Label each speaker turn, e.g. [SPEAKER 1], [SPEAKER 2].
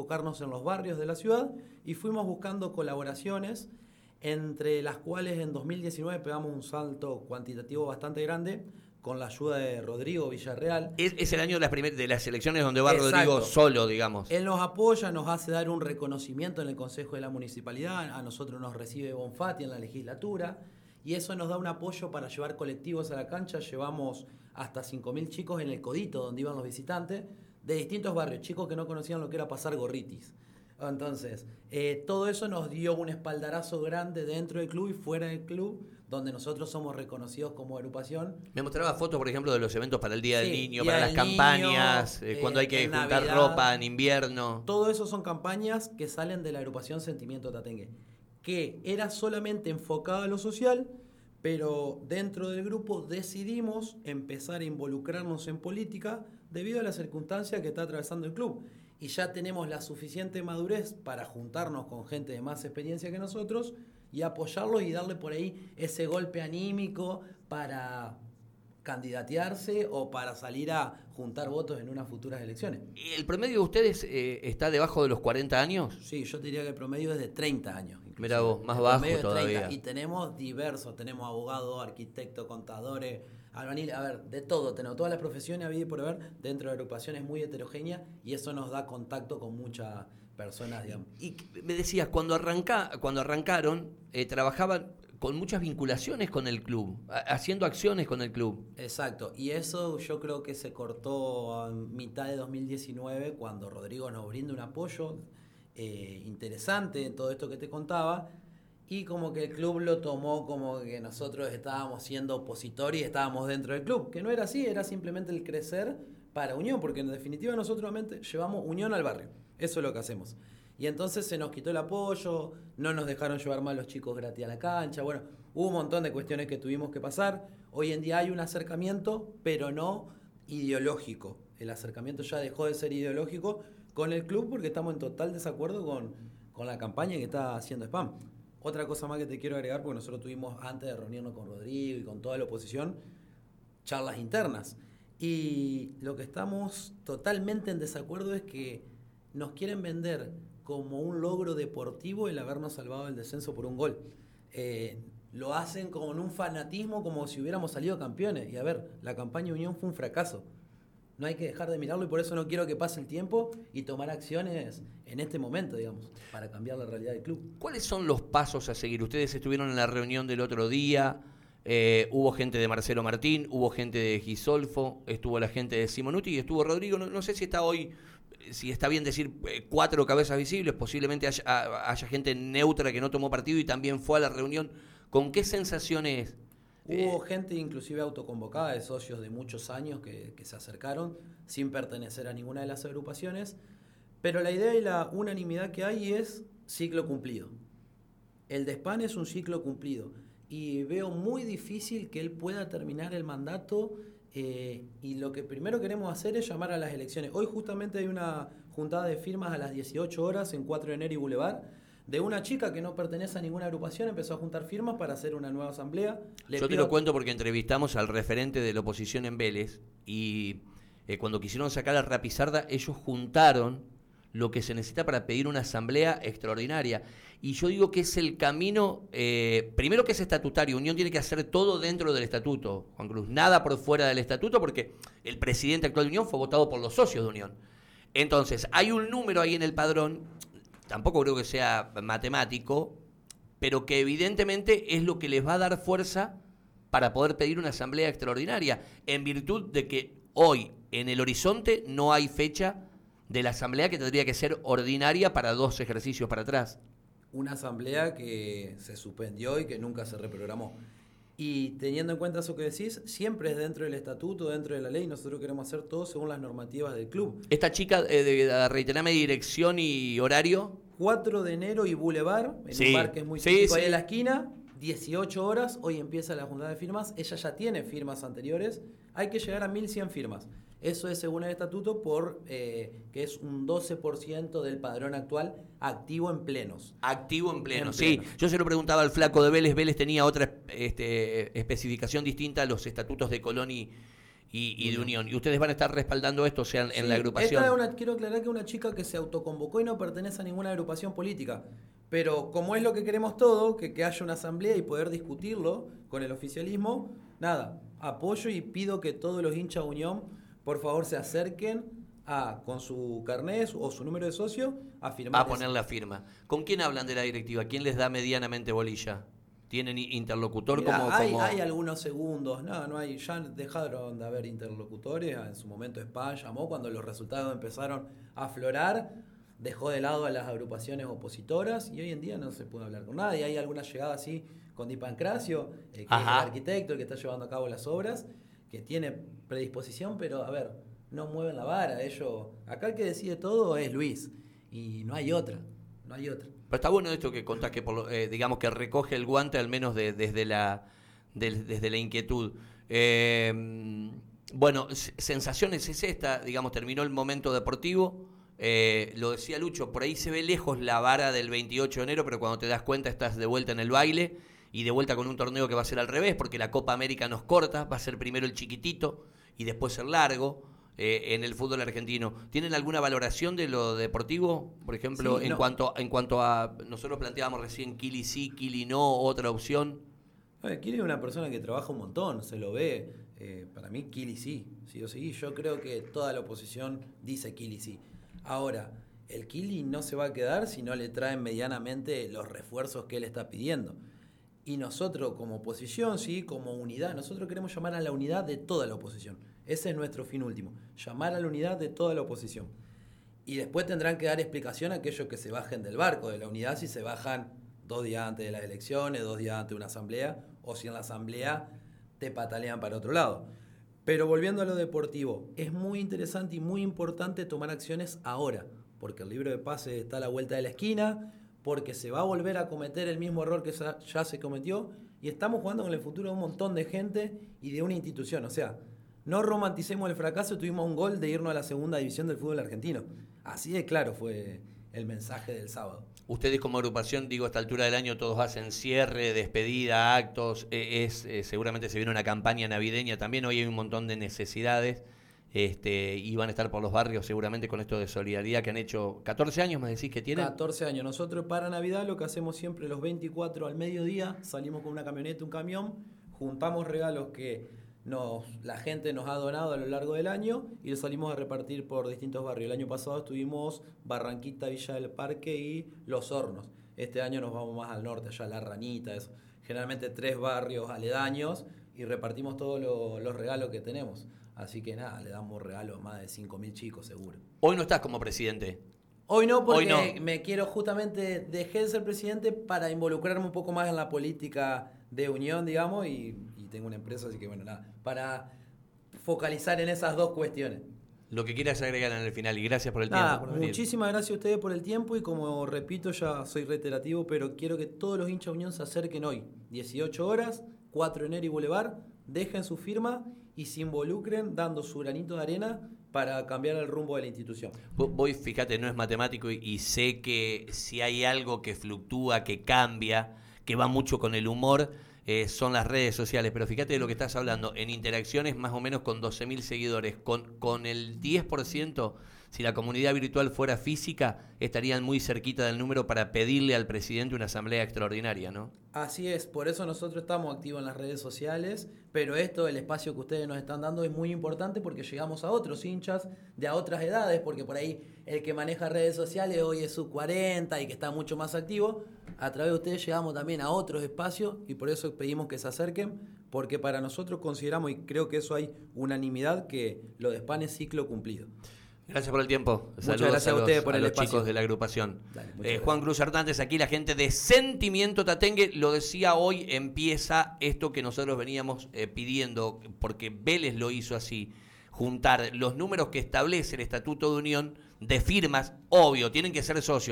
[SPEAKER 1] enfocarnos en los barrios de la ciudad y fuimos buscando colaboraciones, entre las cuales en 2019 pegamos un salto cuantitativo bastante grande con la ayuda de Rodrigo Villarreal.
[SPEAKER 2] Es, el año de las, de las elecciones donde va Rodrigo solo, digamos.
[SPEAKER 1] Él nos apoya, nos hace dar un reconocimiento en el Consejo de la Municipalidad, a nosotros nos recibe Bonfatti en la legislatura y eso nos da un apoyo para llevar colectivos a la cancha. Llevamos hasta 5.000 chicos en el Codito, donde iban los visitantes, de distintos barrios, chicos que no conocían lo que era pasar gorritis. Entonces, eh, todo eso nos dio un espaldarazo grande dentro del club y fuera del club, donde nosotros somos reconocidos como agrupación.
[SPEAKER 2] Me mostraba fotos, por ejemplo, de los eventos para el Día del Niño, para las campañas, eh, cuando hay que juntar ropa en invierno.
[SPEAKER 1] Todo eso son campañas que salen de la agrupación Sentimiento Tatengue que era solamente enfocada a lo social, pero dentro del grupo decidimos empezar a involucrarnos en política debido a la circunstancia que está atravesando el club. Y ya tenemos la suficiente madurez para juntarnos con gente de más experiencia que nosotros y apoyarlos y darle por ahí ese golpe anímico para candidatearse o para salir a juntar votos en unas futuras elecciones.
[SPEAKER 2] ¿Y ¿El promedio de ustedes eh, está debajo de los 40 años?
[SPEAKER 1] Sí, yo diría que el promedio es de 30 años.
[SPEAKER 2] Mira vos, más bajo todavía.
[SPEAKER 1] Y tenemos diversos, tenemos abogados, arquitectos, contadores, albañiles, a ver, de todo, tenemos todas las profesiones habido por ver dentro de agrupaciones muy heterogéneas y eso nos da contacto con muchas personas, digamos.
[SPEAKER 2] Y me decías, cuando, arranca, cuando arrancaron, eh, trabajaban con muchas vinculaciones con el club, haciendo acciones con el club.
[SPEAKER 1] Exacto, y eso yo creo que se cortó a mitad de 2019 cuando Rodrigo nos brinda un apoyo eh, interesante en todo esto que te contaba y como que el club lo tomó como que nosotros estábamos siendo opositores y estábamos dentro del club, que no era así, era simplemente el crecer para unión, porque en definitiva nosotros llevamos unión al barrio, eso es lo que hacemos. Y entonces se nos quitó el apoyo, no nos dejaron llevar más los chicos gratis a la cancha. Bueno, hubo un montón de cuestiones que tuvimos que pasar. Hoy en día hay un acercamiento, pero no ideológico. El acercamiento ya dejó de ser ideológico con el club porque estamos en total desacuerdo con, con la campaña que está haciendo Spam. Otra cosa más que te quiero agregar, porque nosotros tuvimos antes de reunirnos con Rodrigo y con toda la oposición, charlas internas. Y lo que estamos totalmente en desacuerdo es que nos quieren vender como un logro deportivo el habernos salvado del descenso por un gol. Eh, lo hacen con un fanatismo como si hubiéramos salido campeones. Y a ver, la campaña Unión fue un fracaso. No hay que dejar de mirarlo y por eso no quiero que pase el tiempo y tomar acciones en este momento, digamos, para cambiar la realidad del club.
[SPEAKER 2] ¿Cuáles son los pasos a seguir? Ustedes estuvieron en la reunión del otro día, eh, hubo gente de Marcelo Martín, hubo gente de Gisolfo, estuvo la gente de Simonuti y estuvo Rodrigo. no sé si está hoy si está bien decir eh, cuatro cabezas visibles, posiblemente haya, gente neutra que no tomó partido y también fue a la reunión. ¿Con qué sensaciones?
[SPEAKER 1] Hubo eh, gente inclusive autoconvocada de socios de muchos años que, se acercaron sin pertenecer a ninguna de las agrupaciones, pero la idea y la unanimidad que hay es ciclo cumplido. El DESPAN es un ciclo cumplido y veo muy difícil que él pueda terminar el mandato eh, y lo que primero queremos hacer es llamar a las elecciones. Hoy justamente hay una juntada de firmas a las 18 horas en 4 de enero y Boulevard de una chica que no pertenece a ninguna agrupación, empezó a juntar firmas para hacer una nueva asamblea.
[SPEAKER 2] Yo te lo cuento porque entrevistamos al referente de la oposición en Vélez y eh, cuando quisieron sacar a Rapizarda, ellos juntaron lo que se necesita para pedir una asamblea extraordinaria. Y yo digo que es el camino, eh, primero que es estatutario, Unión tiene que hacer todo dentro del estatuto, Juan Cruz, nada por fuera del estatuto, porque el presidente actual de Unión fue votado por los socios de Unión. Entonces, hay un número ahí en el padrón, tampoco creo que sea matemático, pero que evidentemente es lo que les va a dar fuerza para poder pedir una asamblea extraordinaria, en virtud de que hoy en el horizonte no hay fecha de la asamblea que tendría que ser ordinaria para dos ejercicios para atrás.
[SPEAKER 1] Una asamblea que se suspendió y que nunca se reprogramó. Y teniendo en cuenta eso que decís, siempre es dentro del estatuto, dentro de la ley, nosotros queremos hacer todo según las normativas del club.
[SPEAKER 2] Esta chica, eh, de, reiterame dirección y horario.
[SPEAKER 1] 4 de enero y Boulevard, en un bar que es muy sí, ahí en la esquina, 18 horas, hoy empieza la junta de firmas, ella ya tiene firmas anteriores, hay que llegar a 1100 firmas. Eso es según el estatuto por eh, que es un 12% del padrón actual activo en plenos.
[SPEAKER 2] Activo en plenos, sí. Yo se lo preguntaba al flaco de Vélez. Vélez tenía otra este, especificación distinta a los estatutos de Colón y, y, de Unión. Y ustedes van a estar respaldando esto, o sea, en la agrupación.
[SPEAKER 1] Esta una, quiero aclarar que una chica que se autoconvocó y no pertenece a ninguna agrupación política. Pero como es lo que queremos todo, que, que haya una asamblea y poder discutirlo con el oficialismo, nada, apoyo y pido que todos los hinchas de Unión, por favor, se acerquen a, con su carnet o su número de socio a firmar.
[SPEAKER 2] A poner la firma. ¿Con quién hablan de la directiva? ¿Quién les da medianamente bolilla? ¿Tienen interlocutor como,
[SPEAKER 1] hay, hay, algunos segundos, no, no hay, ya dejaron de haber interlocutores, en su momento Spa llamó cuando los resultados empezaron a aflorar, dejó de lado a las agrupaciones opositoras y hoy en día no se puede hablar con nadie, hay alguna llegada así con Di Pancracio, eh, que es el arquitecto, el que está llevando a cabo las obras, que tiene predisposición, pero a ver, no mueven la vara, ellos, acá el que decide todo es Luis y no hay otra, no hay otra.
[SPEAKER 2] Pero está bueno esto que contás, que eh, digamos que recoge el guante al menos desde, la, desde la inquietud. Eh, bueno, sensaciones es esta, digamos, terminó el momento deportivo. Eh, lo decía Lucho, por ahí se ve lejos la vara del 28 de enero, pero cuando te das cuenta estás de vuelta en el baile y de vuelta con un torneo que va a ser al revés, porque la Copa América nos corta, va a ser primero el chiquitito y después el largo. Eh, en el fútbol argentino. ¿Tienen alguna valoración de lo deportivo? Por ejemplo, en, cuanto, en cuanto a, nosotros planteábamos recién Kili sí, Kili no, otra opción.
[SPEAKER 1] Kili es una persona que trabaja un montón, se lo ve. Eh, para mí, Kili sí, sí o sí. Yo creo que toda la oposición dice Kili sí. Ahora, el Kili no se va a quedar si no le traen medianamente los refuerzos que él está pidiendo. Y nosotros como oposición, sí, como unidad, nosotros queremos llamar a la unidad de toda la oposición ese es nuestro fin último, llamar a la unidad de toda la oposición. Y después tendrán que dar explicación a aquellos que se bajen del barco de la unidad si se bajan dos días antes de las elecciones, dos días antes de una asamblea, o si en la asamblea te patalean para otro lado. Pero volviendo a lo deportivo, es muy interesante y muy importante tomar acciones ahora, porque el libro de pases está a la vuelta de la esquina, porque se va a volver a cometer el mismo error que ya se cometió, y estamos jugando con el futuro de un montón de gente y de una institución. O sea, no romanticemos el fracaso, tuvimos un gol de irnos a la segunda división del fútbol argentino. Así de claro fue el mensaje del sábado.
[SPEAKER 2] Ustedes como agrupación, digo, a esta altura del año todos hacen cierre, despedida, actos, e, es, eh, seguramente se viene una campaña navideña también, hoy hay un montón de necesidades este, y van a estar por los barrios seguramente con esto de solidaridad que han hecho 14 años, me decís que tienen.
[SPEAKER 1] 14 años. Nosotros para Navidad lo que hacemos siempre los 24 al mediodía, salimos con una camioneta, un camión, juntamos regalos que la gente nos ha donado a lo largo del año y lo salimos a repartir por distintos barrios. El año pasado estuvimos Barranquita, Villa del Parque y Los Hornos. Este año nos vamos más al norte, allá La Ranita. Generalmente tres barrios aledaños y repartimos todos los regalos que tenemos. Así que nada, le damos regalos a más de 5.000 chicos seguro.
[SPEAKER 2] Hoy no estás como presidente.
[SPEAKER 1] Hoy no, porque me quiero justamente, dejé de ser presidente para involucrarme un poco más en la política de unión, digamos, y tengo una empresa, así que bueno, nada, para focalizar en esas dos cuestiones.
[SPEAKER 2] Lo que quieras agregar en el final y gracias por el tiempo.
[SPEAKER 1] muchísimas gracias a ustedes por el tiempo y como repito, ya soy reiterativo, pero quiero que todos los hinchas de Unión se acerquen hoy, 18 horas, 4 de enero y Boulevard, dejen su firma y se involucren dando su granito de arena para cambiar el rumbo de la institución.
[SPEAKER 2] Voy, fíjate, no es matemático y sé que si hay algo que fluctúa, que cambia, que va mucho con el humor, eh, son las redes sociales, pero fíjate de lo que estás hablando, en interacciones más o menos con 12.000 seguidores, con, con el 10%, si la comunidad virtual fuera física, estarían muy cerquita del número para pedirle al presidente una asamblea extraordinaria, ¿no?
[SPEAKER 1] Así es, por eso nosotros estamos activos en las redes sociales, pero esto, el espacio que ustedes nos están dando es muy importante porque llegamos a otros hinchas de a otras edades, porque por ahí el que maneja redes sociales hoy es su 40 y que está mucho más activo, a través de ustedes llegamos también a otros espacios y por eso pedimos que se acerquen, porque para nosotros consideramos, y creo que eso hay unanimidad, que lo de SPAN es ciclo cumplido.
[SPEAKER 2] Gracias por el tiempo.
[SPEAKER 1] Muchas gracias a, ustedes por
[SPEAKER 2] a
[SPEAKER 1] el
[SPEAKER 2] los chicos de la agrupación. Eh, Juan Cruz Hernández, aquí la gente de Sentimiento Tatengue, lo decía hoy, empieza esto que nosotros veníamos eh, pidiendo, porque Vélez lo hizo así, juntar los números que establece el Estatuto de Unión de firmas, obvio, tienen que ser socios.